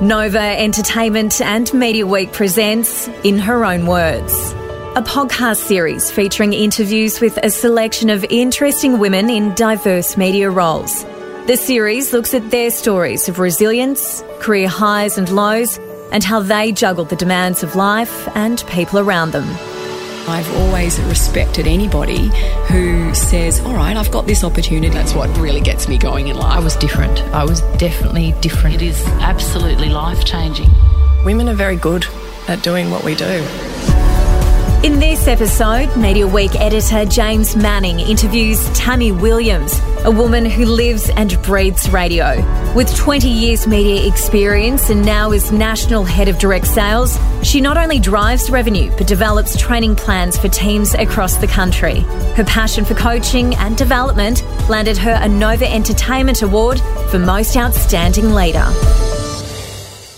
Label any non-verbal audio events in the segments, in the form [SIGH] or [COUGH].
Nova Entertainment and Media Week presents In Her Own Words, a podcast series featuring interviews with a selection of interesting women in diverse media roles. The series looks at their stories of resilience, career highs and lows, and how they juggled the demands of life and people around them. I've always respected anybody who says, All right, I've got this opportunity. That's what really gets me going in life. I was different. I was definitely different. It is absolutely life changing. Women are very good at doing what we do. In this episode, Media Week editor James Manning interviews Tammy Williams, a woman who lives and breathes radio. With 20 years media experience and now is National Head of Direct Sales, she not only drives revenue but develops training plans for teams across the country. Her passion for coaching and development landed her a Nova Entertainment Award for Most Outstanding Leader.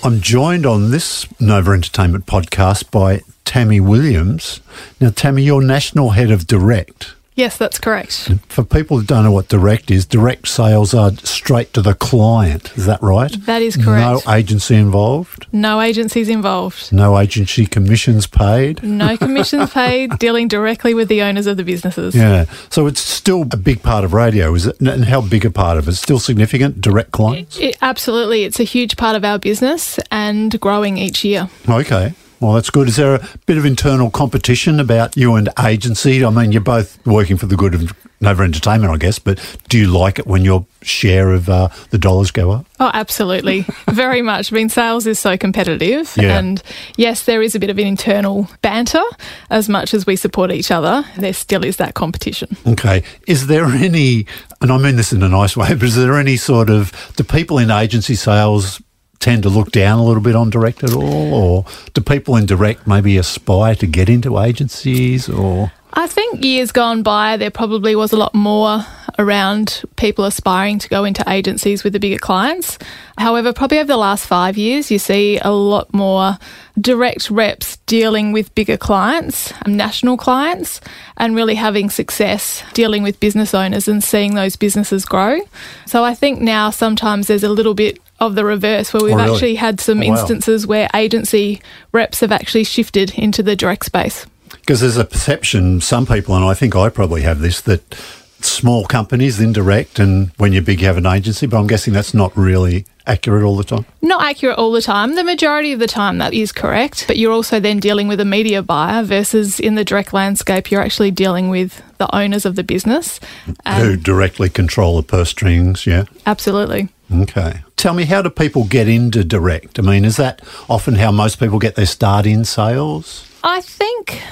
I'm joined on this Nova Entertainment podcast by Tammy Williams. Now, Tammy, you're National Head of Direct. Yes, that's correct. For people who don't know what direct is, direct sales are straight to the client. Is that right? That is correct. No agency involved? No agencies involved. No agency commissions paid? No commissions [LAUGHS] paid, dealing directly with the owners of the businesses. Yeah. So it's still a big part of radio, is it? And how big a part of it? Still significant, direct clients? It, absolutely. It's a huge part of our business and growing each year. Okay. Well, that's good. Is there a bit of internal competition about you and agency? I mean, you're both working for the good of Nova Entertainment, I guess, but do you like it when your share of uh, the dollars go up? Oh, absolutely. [LAUGHS] Very much. I mean, sales is so competitive. Yeah. And yes, there is a bit of an internal banter as much as we support each other. There still is that competition. Okay. Is there any, and I mean this in a nice way, but is there any sort of, do people in agency sales tend to look down a little bit on direct at all? Or do people in direct maybe aspire to get into agencies or? I think years gone by, there probably was a lot more around people aspiring to go into agencies with the bigger clients. However, probably over the last five years, you see a lot more direct reps dealing with bigger clients, um, national clients, and really having success dealing with business owners and seeing those businesses grow. So I think now sometimes there's a little bit of the reverse where we've Oh, really? actually had some Oh, wow. instances where agency reps have actually shifted into the direct space. Because there's a perception, some people, and I think I probably have this, that small companies, indirect, and when you're big, you have an agency, but I'm guessing that's not really accurate all the time. Not accurate all the time. The majority of the time, that is correct. But you're also then dealing with a media buyer versus in the direct landscape, you're actually dealing with the owners of the business. Who um, directly control the purse strings, yeah. absolutely. Okay. Tell me, how do people get into direct? I mean, is that often how most people get their start in sales? I think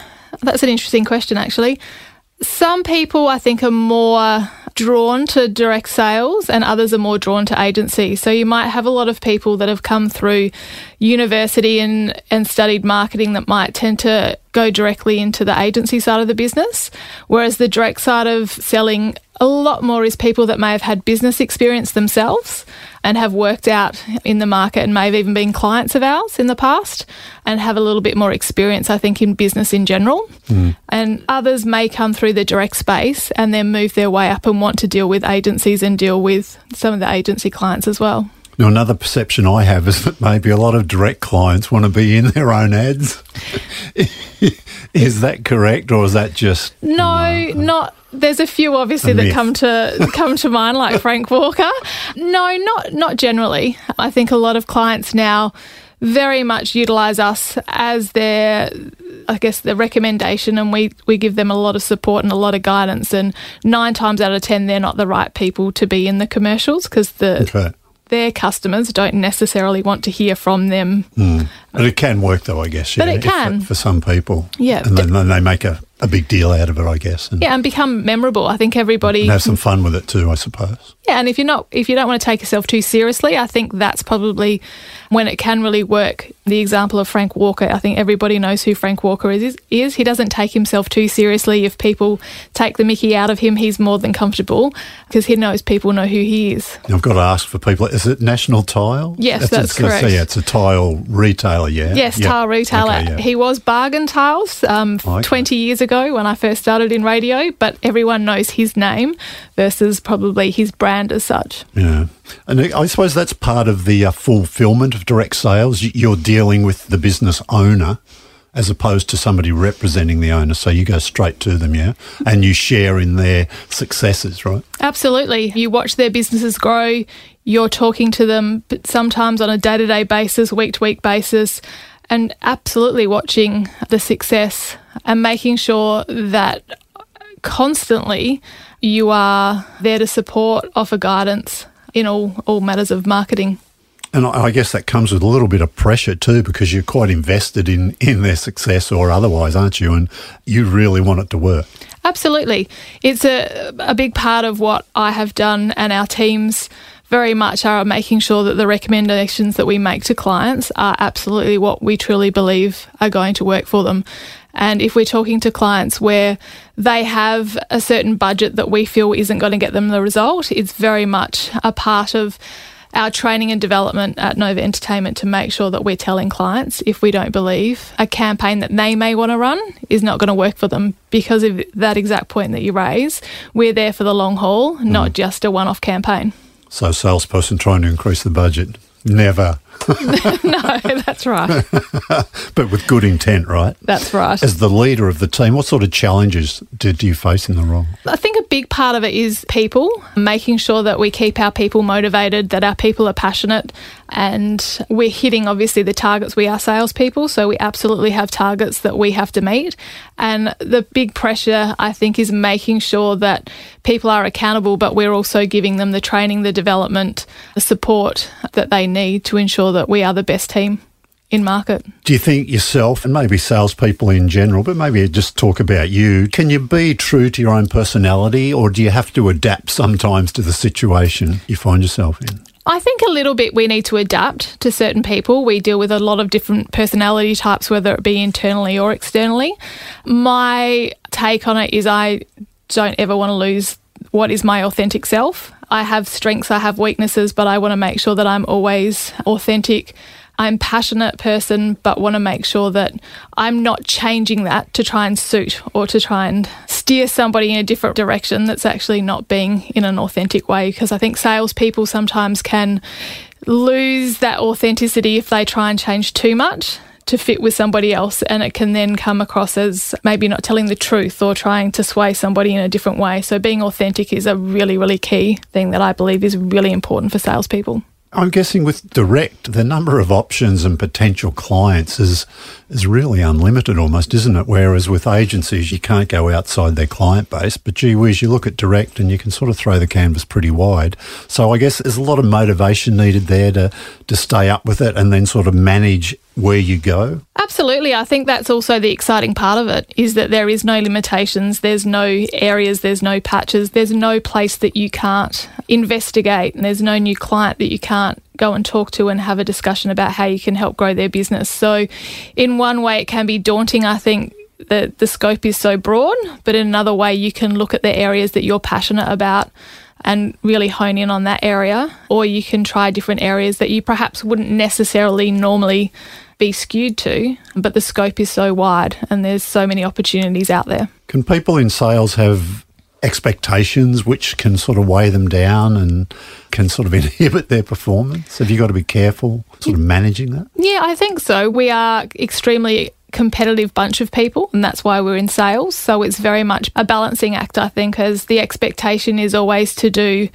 that's an interesting question, actually. Some people, I think, are more drawn to direct sales and others are more drawn to agency. So you might have a lot of people that have come through university and, and studied marketing that might tend to go directly into the agency side of the business, whereas the direct side of selling a lot more is people that may have had business experience themselves and have worked out in the market and may have even been clients of ours in the past and have a little bit more experience, I think, in business in general. Mm. And others may come through the direct space and then move their way up and want to deal with agencies and deal with some of the agency clients as well. Now, another perception I have is that maybe a lot of direct clients want to be in their own ads. [LAUGHS] is that correct, or is that just No, not. There's a few obviously A that myth. come to [LAUGHS] come to mind, like Frank Walker. No, not not generally. I think a lot of clients now very much utilise us as their, I guess, the recommendation, and we we give them a lot of support and a lot of guidance. And nine times out of ten, they're not the right people to be in the commercials because the okay? Their customers don't necessarily want to hear from them. Hmm. But it can work, though, I guess. But it can. for some people. Yeah. and then, then they make a, a big deal out of it, I guess, and, Yeah, and become memorable. I think everybody have some fun with it too, I suppose. Yeah, and if you're not if you don't want to take yourself too seriously, I think that's probably when it can really work the example of Frank Walker. I think everybody knows who Frank Walker is, is. He doesn't take himself too seriously. If people take the mickey out of him, he's more than comfortable because he knows people know who he is. I've got to ask for people, is it National Tile? Yes, that's, it's, correct. yeah, it's a tile retailer, yeah? Yes, Yep. tile retailer. Okay, yeah. He was Bargain Tiles um, Okay. 20 years ago when I first started in radio, but everyone knows his name versus probably his brand as such. Yeah. And I suppose that's part of the uh, fulfillment of direct sales. You're dealing with the business owner as opposed to somebody representing the owner. So you go straight to them, yeah? And you share in their successes, right? Absolutely. You watch their businesses grow, you're talking to them sometimes on a day to day basis, week to week basis, and absolutely watching the success and making sure that constantly you are there to support, offer guidance in all, all matters of marketing. And I guess that comes with a little bit of pressure too, because you're quite invested in, in their success or otherwise, aren't you? And you really want it to work. Absolutely. It's a, a big part of what I have done, and our teams very much are making sure that the recommendations that we make to clients are absolutely what we truly believe are going to work for them. And if we're talking to clients where they have a certain budget that we feel isn't going to get them the result, it's very much a part of our training and development at Nova Entertainment to make sure that we're telling clients if we don't believe a campaign that they may want to run is not going to work for them because of that exact point that you raise. We're there for the long haul, not mm. just a one off campaign. So, salesperson trying to increase the budget, never. [LAUGHS] no, that's right. [LAUGHS] But with good intent, right? That's right. As the leader of the team, what sort of challenges did you face in the role? I think a big part of it is people, making sure that we keep our people motivated, that our people are passionate, and we're hitting obviously the targets. We are salespeople, so we absolutely have targets that we have to meet. And the big pressure, I think, is making sure that people are accountable, but we're also giving them the training, the development, the support that they need to ensure that we are the best team in market. Do you think yourself, and maybe salespeople in general, but maybe just talk about you, can you be true to your own personality or do you have to adapt sometimes to the situation you find yourself in? I think a little bit we need to adapt to certain people. We deal with a lot of different personality types, whether it be internally or externally. My take on it is I don't ever want to lose what is my authentic self. I have strengths, I have weaknesses, but I want to make sure that I'm always authentic. I'm a passionate person, but want to make sure that I'm not changing that to try and suit or to try and steer somebody in a different direction that's actually not being in an authentic way. Because I think salespeople sometimes can lose that authenticity if they try and change too much to fit with somebody else and it can then come across as maybe not telling the truth or trying to sway somebody in a different way. So being authentic is a really, really key thing that I believe is really important for salespeople. I'm guessing with direct, the number of options and potential clients is is really unlimited almost, isn't it? Whereas with agencies, you can't go outside their client base. But gee whiz, you look at direct and you can sort of throw the canvas pretty wide. So I guess there's a lot of motivation needed there to to stay up with it and then sort of manage where you go. Absolutely. I think that's also the exciting part of it is that there is no limitations, there's no areas, there's no patches, there's no place that you can't investigate, and there's no new client that you can't go and talk to and have a discussion about how you can help grow their business. So, in one way, it can be daunting, I think. The, the scope is so broad, but in another way, you can look at the areas that you're passionate about and really hone in on that area, or you can try different areas that you perhaps wouldn't necessarily normally be skewed to, but the scope is so wide and there's so many opportunities out there. Can people in sales have expectations which can sort of weigh them down and can sort of [LAUGHS] inhibit their performance? Have you got to be careful sort of managing that? Yeah, I think so. We are extremely competitive bunch of people and that's why we're in sales. So it's very much a balancing act i think as the expectation is always to do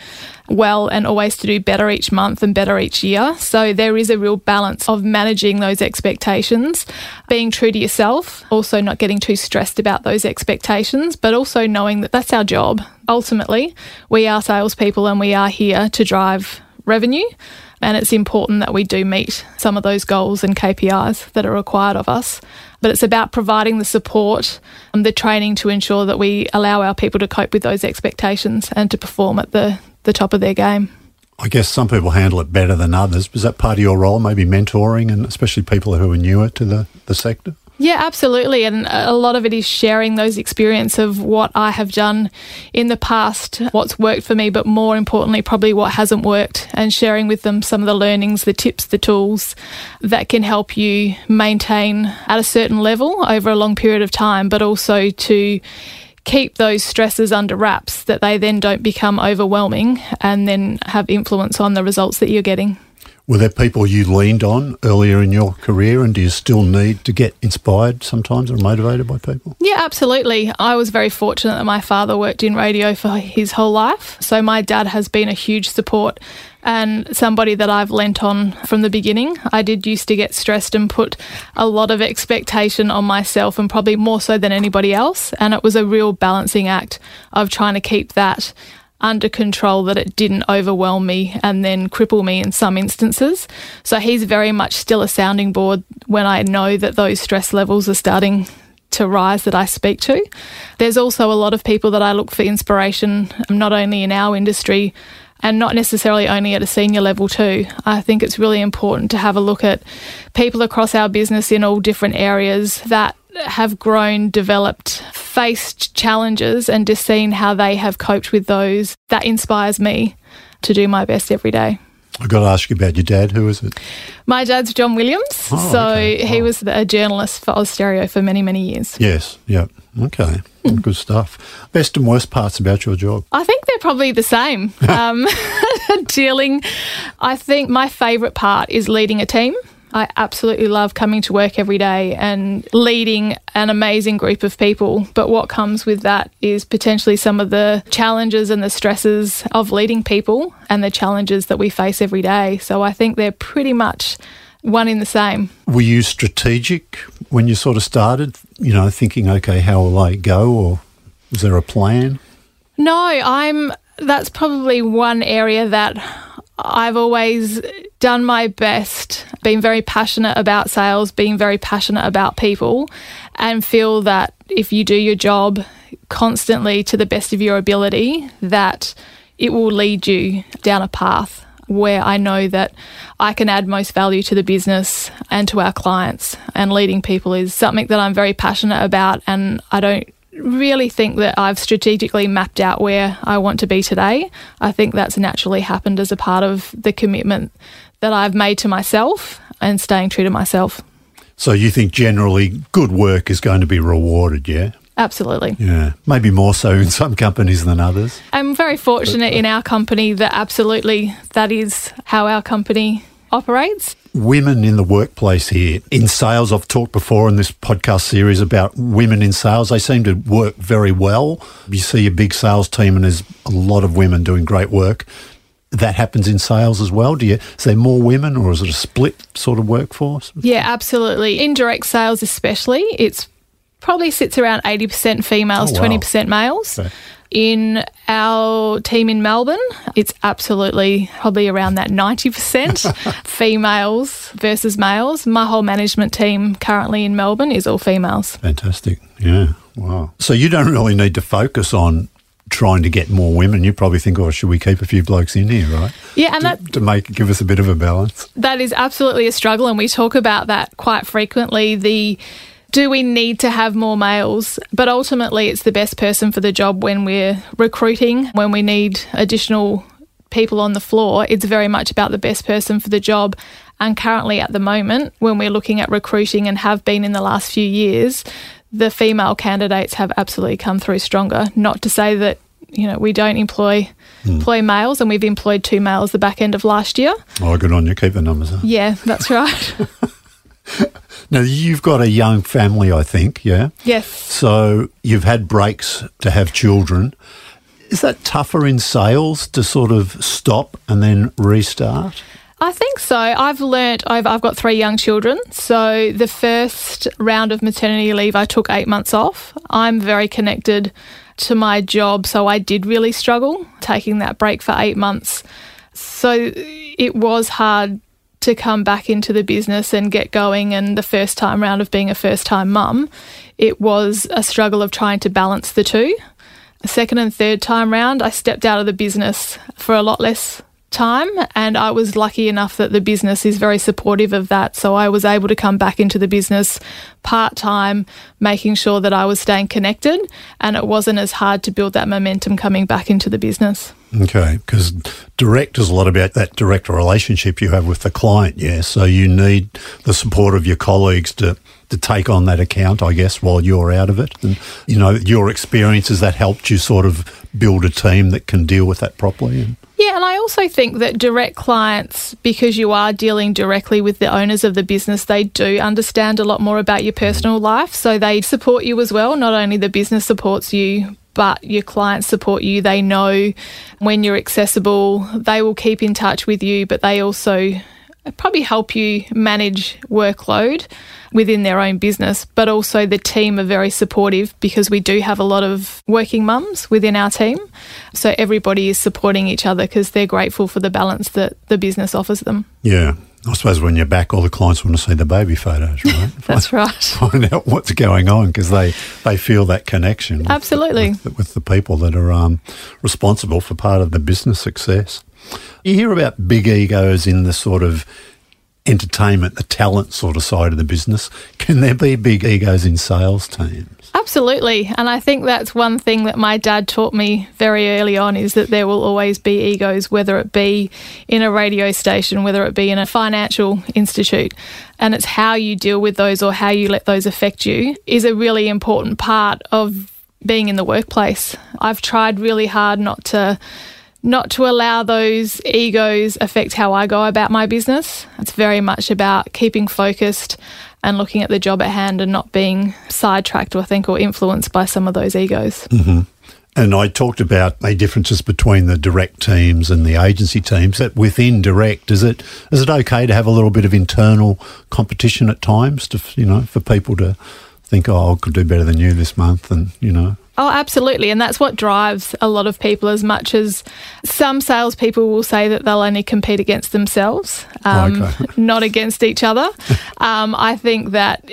well and always to do better each month and better each year. So there is a real balance of managing those expectations being true to yourself also not getting too stressed about those expectations but also knowing that that's our job. Ultimately we are salespeople and we are here to drive revenue and it's important that we do meet some of those goals and KPIs that are required of us. But it's about providing the support and the training to ensure that we allow our people to cope with those expectations and to perform at the, the top of their game. I guess some people handle it better than others. Was that part of your role, maybe mentoring and especially people who are newer to the, the sector? Yeah, absolutely. And a lot of it is sharing those experience of what I have done in the past, what's worked for me, but more importantly, probably what hasn't worked, and sharing with them some of the learnings, the tips, the tools that can help you maintain at a certain level over a long period of time, but also to keep those stresses under wraps that they then don't become overwhelming and then have influence on the results that you're getting. Were there people you leaned on earlier in your career, and do you still need to get inspired sometimes or motivated by people? Yeah, absolutely. I was very fortunate that my father worked in radio for his whole life. So my dad has been a huge support and somebody that I've lent on from the beginning. I did used to get stressed and put a lot of expectation on myself, and probably more so than anybody else. And it was a real balancing act of trying to keep that under control that it didn't overwhelm me and then cripple me in some instances. So he's very much still a sounding board when I know that those stress levels are starting to rise that I speak to. There's also a lot of people that I look for inspiration, um, not only in our industry and not necessarily only at a senior level too. I think it's really important to have a look at people across our business in all different areas that have grown, developed, faced challenges, and just seen how they have coped with those, that inspires me to do my best every day. I've got to ask you about your dad. Who is it? My dad's John Williams. Oh, so okay. he Oh. was a journalist for Austereo for many, many years. Yes. Yep. Okay. Good stuff. Best and worst parts about your job? I think they're probably the same. [LAUGHS] Um, [LAUGHS] dealing, I think my favourite part is leading a team. I absolutely love coming to work every day and leading an amazing group of people. But what comes with that is potentially some of the challenges and the stresses of leading people and the challenges that we face every day. So I think they're pretty much one in the same. Were you strategic when you sort of started? You know, thinking, okay, how will I go, or was there a plan? No, I'm. That's probably one area that I've always done my best, been very passionate about sales, being very passionate about people, and feel that if you do your job constantly to the best of your ability, that it will lead you down a path where I know that I can add most value to the business and to our clients. And leading people is something that I'm very passionate about, and I don't really think that I've strategically mapped out where I want to be today. I think that's naturally happened as a part of the commitment that I've made to myself and staying true to myself. So you think generally good work is going to be rewarded, yeah? Absolutely. Yeah. Maybe more so in some companies than others. I'm very fortunate in our company that absolutely that is how our company operates. Women in the workplace here in sales. I've talked before in this podcast series about women in sales. They seem to work very well. You see a big sales team and there's a lot of women doing great work. That happens in sales as well. Do you? Is there more women, or is it a split sort of workforce? Yeah, absolutely. In direct sales, especially, it's probably sits around 80% females, Oh, wow. 20% males. Okay. In our team in Melbourne, it's absolutely probably around that 90% [LAUGHS] females versus males. My whole management team currently in Melbourne is all females. Fantastic. Yeah. Wow. So you don't really need to focus on trying to get more women. You probably think, oh, should we keep a few blokes in here, right? Yeah, and that To make give us a bit of a balance. that is absolutely a struggle and we talk about that quite frequently the do we need to have more males but ultimately it's the best person for the job when we're recruiting when we need additional people on the floor it's very much about the best person for the job and currently at the moment when we're looking at recruiting and have been in the last few years the female candidates have absolutely come through stronger not to say that you know we don't employ hmm. employ males and we've employed two males the back end of last year Oh, good on you. Keep the numbers up. yeah, that's right. [LAUGHS] [LAUGHS] Now, you've got a young family, I think, yeah? yes. So you've had breaks to have children. Is that tougher in sales to sort of stop and then restart? I think so. I've learnt, I've, I've got three young children. So the first round of maternity leave, I took eight months off. I'm very connected to my job. So I did really struggle taking that break for eight months. So it was hard to come back into the business and get going. And the first time round of being a first time mum, it was a struggle of trying to balance the two. second and third time round, I stepped out of the business for a lot less time. And I was lucky enough that the business is very supportive of that. So I was able to come back into the business part time, making sure that I was staying connected. And it wasn't as hard to build that momentum coming back into the business. Okay, because direct is a lot about that direct relationship you have with the client, yeah. So you need the support of your colleagues to, to take on that account, I guess, while you're out of it. And, you know, your experiences that helped you sort of build a team that can deal with that properly. Yeah, and I also think that direct clients, because you are dealing directly with the owners of the business, they do understand a lot more about your personal life. So they support you as well. Not only the business supports you, but your clients support you. They know when you're accessible, they will keep in touch with you, but they also probably help you manage workload within their own business. But also, the team are very supportive because we do have a lot of working mums within our team. So, everybody is supporting each other because they're grateful for the balance that the business offers them. Yeah. I suppose when you're back, all the clients want to see the baby photos, right? [LAUGHS] That's right. Find out what's going on because they, they feel that connection. With Absolutely. The, with, the, with, the, people that are um, responsible for part of the business success. You hear about big egos in the sort of entertainment, the talent sort of side of the business. Can there be big egos in sales teams? Absolutely. And I think that's one thing that my dad taught me very early on is that there will always be egos, whether it be in a radio station, whether it be in a financial institute. And it's how you deal with those or how you let those affect you is a really important part of being in the workplace. I've tried really hard not to not to allow those egos affect how I go about my business. It's very much about keeping focused and looking at the job at hand and not being sidetracked, I think, or influenced by some of those egos. Mm-hmm. And I talked about the differences between the direct teams and the agency teams. That within direct, is it is it okay to have a little bit of internal competition at times to you know for people to think, oh, I could do better than you this month, and you know Oh, absolutely. And that's what drives a lot of people as much as some salespeople will say that they'll only compete against themselves, um, okay. [LAUGHS] not against each other. [LAUGHS] um, I think that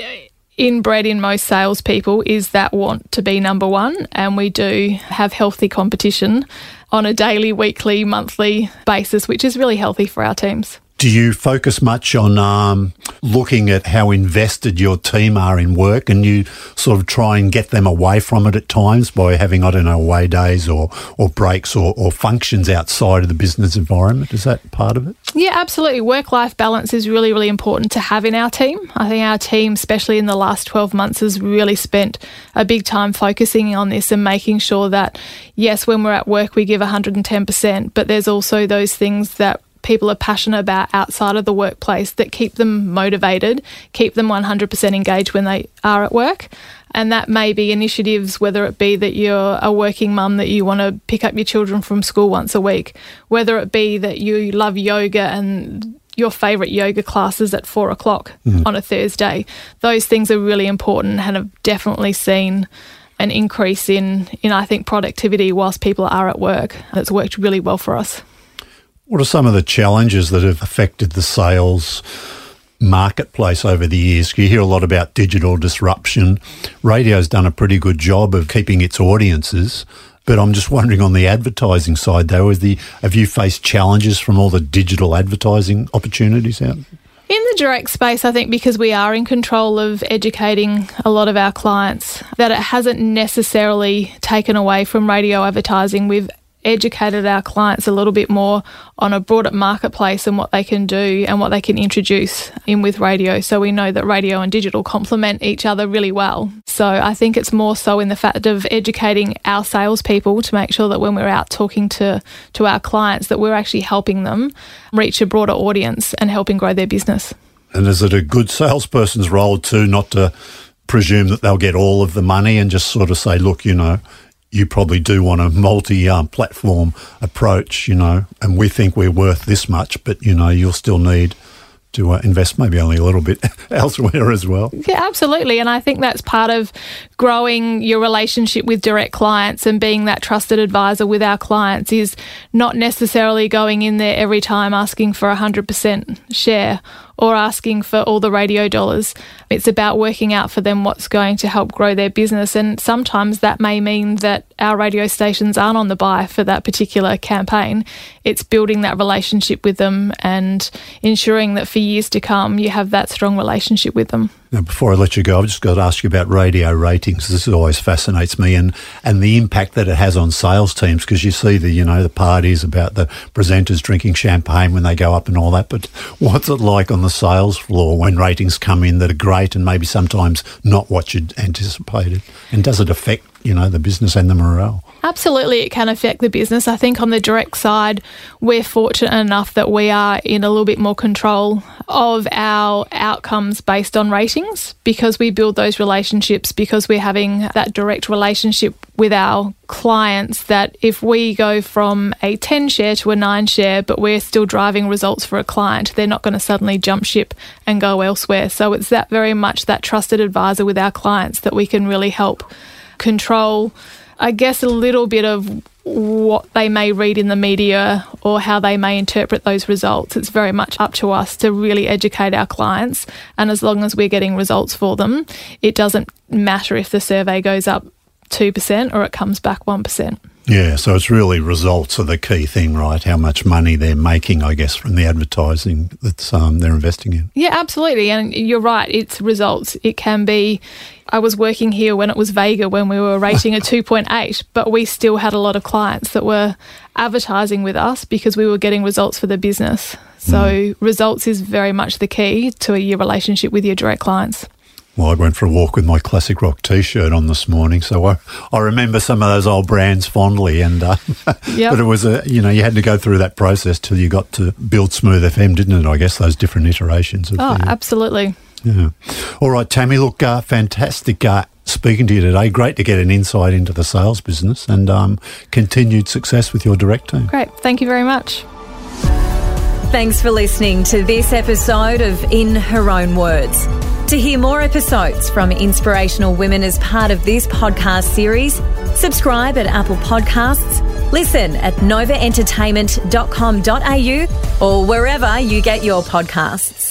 inbred in most salespeople is that want to be number one. And we do have healthy competition on a daily, weekly, monthly basis, which is really healthy for our teams. Do you focus much on um, looking at how invested your team are in work and you sort of try and get them away from it at times by having, I don't know, away days or, or breaks or, or functions outside of the business environment? Is that part of it? Yeah, absolutely. Work life balance is really, really important to have in our team. I think our team, especially in the last 12 months, has really spent a big time focusing on this and making sure that, yes, when we're at work, we give 110%, but there's also those things that people are passionate about outside of the workplace that keep them motivated, keep them 100% engaged when they are at work. And that may be initiatives, whether it be that you're a working mum that you want to pick up your children from school once a week, whether it be that you love yoga and your favourite yoga classes at four o'clock mm. on a Thursday. Those things are really important and have definitely seen an increase in, in I think productivity whilst people are at work. It's worked really well for us. What are some of the challenges that have affected the sales marketplace over the years? You hear a lot about digital disruption. Radio's done a pretty good job of keeping its audiences. But I'm just wondering on the advertising side, though, the, have you faced challenges from all the digital advertising opportunities out? In the direct space, I think because we are in control of educating a lot of our clients, that it hasn't necessarily taken away from radio advertising. We've educated our clients a little bit more on a broader marketplace and what they can do and what they can introduce in with radio. So we know that radio and digital complement each other really well. So I think it's more so in the fact of educating our salespeople to make sure that when we're out talking to, to our clients that we're actually helping them reach a broader audience and helping grow their business. And is it a good salesperson's role too not to presume that they'll get all of the money and just sort of say, look, you know, you probably do want a multi-platform um, approach, you know, and we think we're worth this much, but you know, you'll still need to uh, invest maybe only a little bit [LAUGHS] elsewhere as well. Yeah, absolutely. And I think that's part of growing your relationship with direct clients and being that trusted advisor with our clients is not necessarily going in there every time asking for a 100% share or asking for all the radio dollars. It's about working out for them what's going to help grow their business. And sometimes that may mean that our radio stations aren't on the buy for that particular campaign. It's building that relationship with them and ensuring that for years to come, you have that strong relationship with them. Now, before I let you go, I've just got to ask you about radio ratings. This always fascinates me, and, and the impact that it has on sales teams. Because you see the you know the parties about the presenters drinking champagne when they go up and all that. But [LAUGHS] what's it like on the sales floor when ratings come in that are great and maybe sometimes not what you'd anticipated? And does it affect you know the business and the morale? Absolutely, it can affect the business. I think on the direct side, we're fortunate enough that we are in a little bit more control of our outcomes based on ratings because we build those relationships, because we're having that direct relationship with our clients. That if we go from a 10 share to a 9 share, but we're still driving results for a client, they're not going to suddenly jump ship and go elsewhere. So it's that very much that trusted advisor with our clients that we can really help control I guess, a little bit of what they may read in the media or how they may interpret those results. It's very much up to us to really educate our clients. And as long as we're getting results for them, it doesn't matter if the survey goes up 2% or it comes back 1%. Yeah, so it's really results are the key thing, right? How much money they're making, I guess, from the advertising that um, they're investing in. Yeah, absolutely. And you're right, it's results. It can be. I was working here when it was Vega when we were rating a [LAUGHS] 2.8, but we still had a lot of clients that were advertising with us because we were getting results for the business. So, mm. results is very much the key to your relationship with your direct clients. Well, I went for a walk with my classic rock T-shirt on this morning, so I, I remember some of those old brands fondly. And uh, [LAUGHS] yep. but it was a you know you had to go through that process till you got to build Smooth FM, didn't it? I guess those different iterations. Of oh, the, absolutely. Yeah. All right, Tammy. Look, uh, fantastic. Uh, speaking to you today. Great to get an insight into the sales business and um, continued success with your direct team. Great. Thank you very much. Thanks for listening to this episode of In Her Own Words. To hear more episodes from inspirational women as part of this podcast series, subscribe at Apple Podcasts, listen at novaentertainment.com.au or wherever you get your podcasts.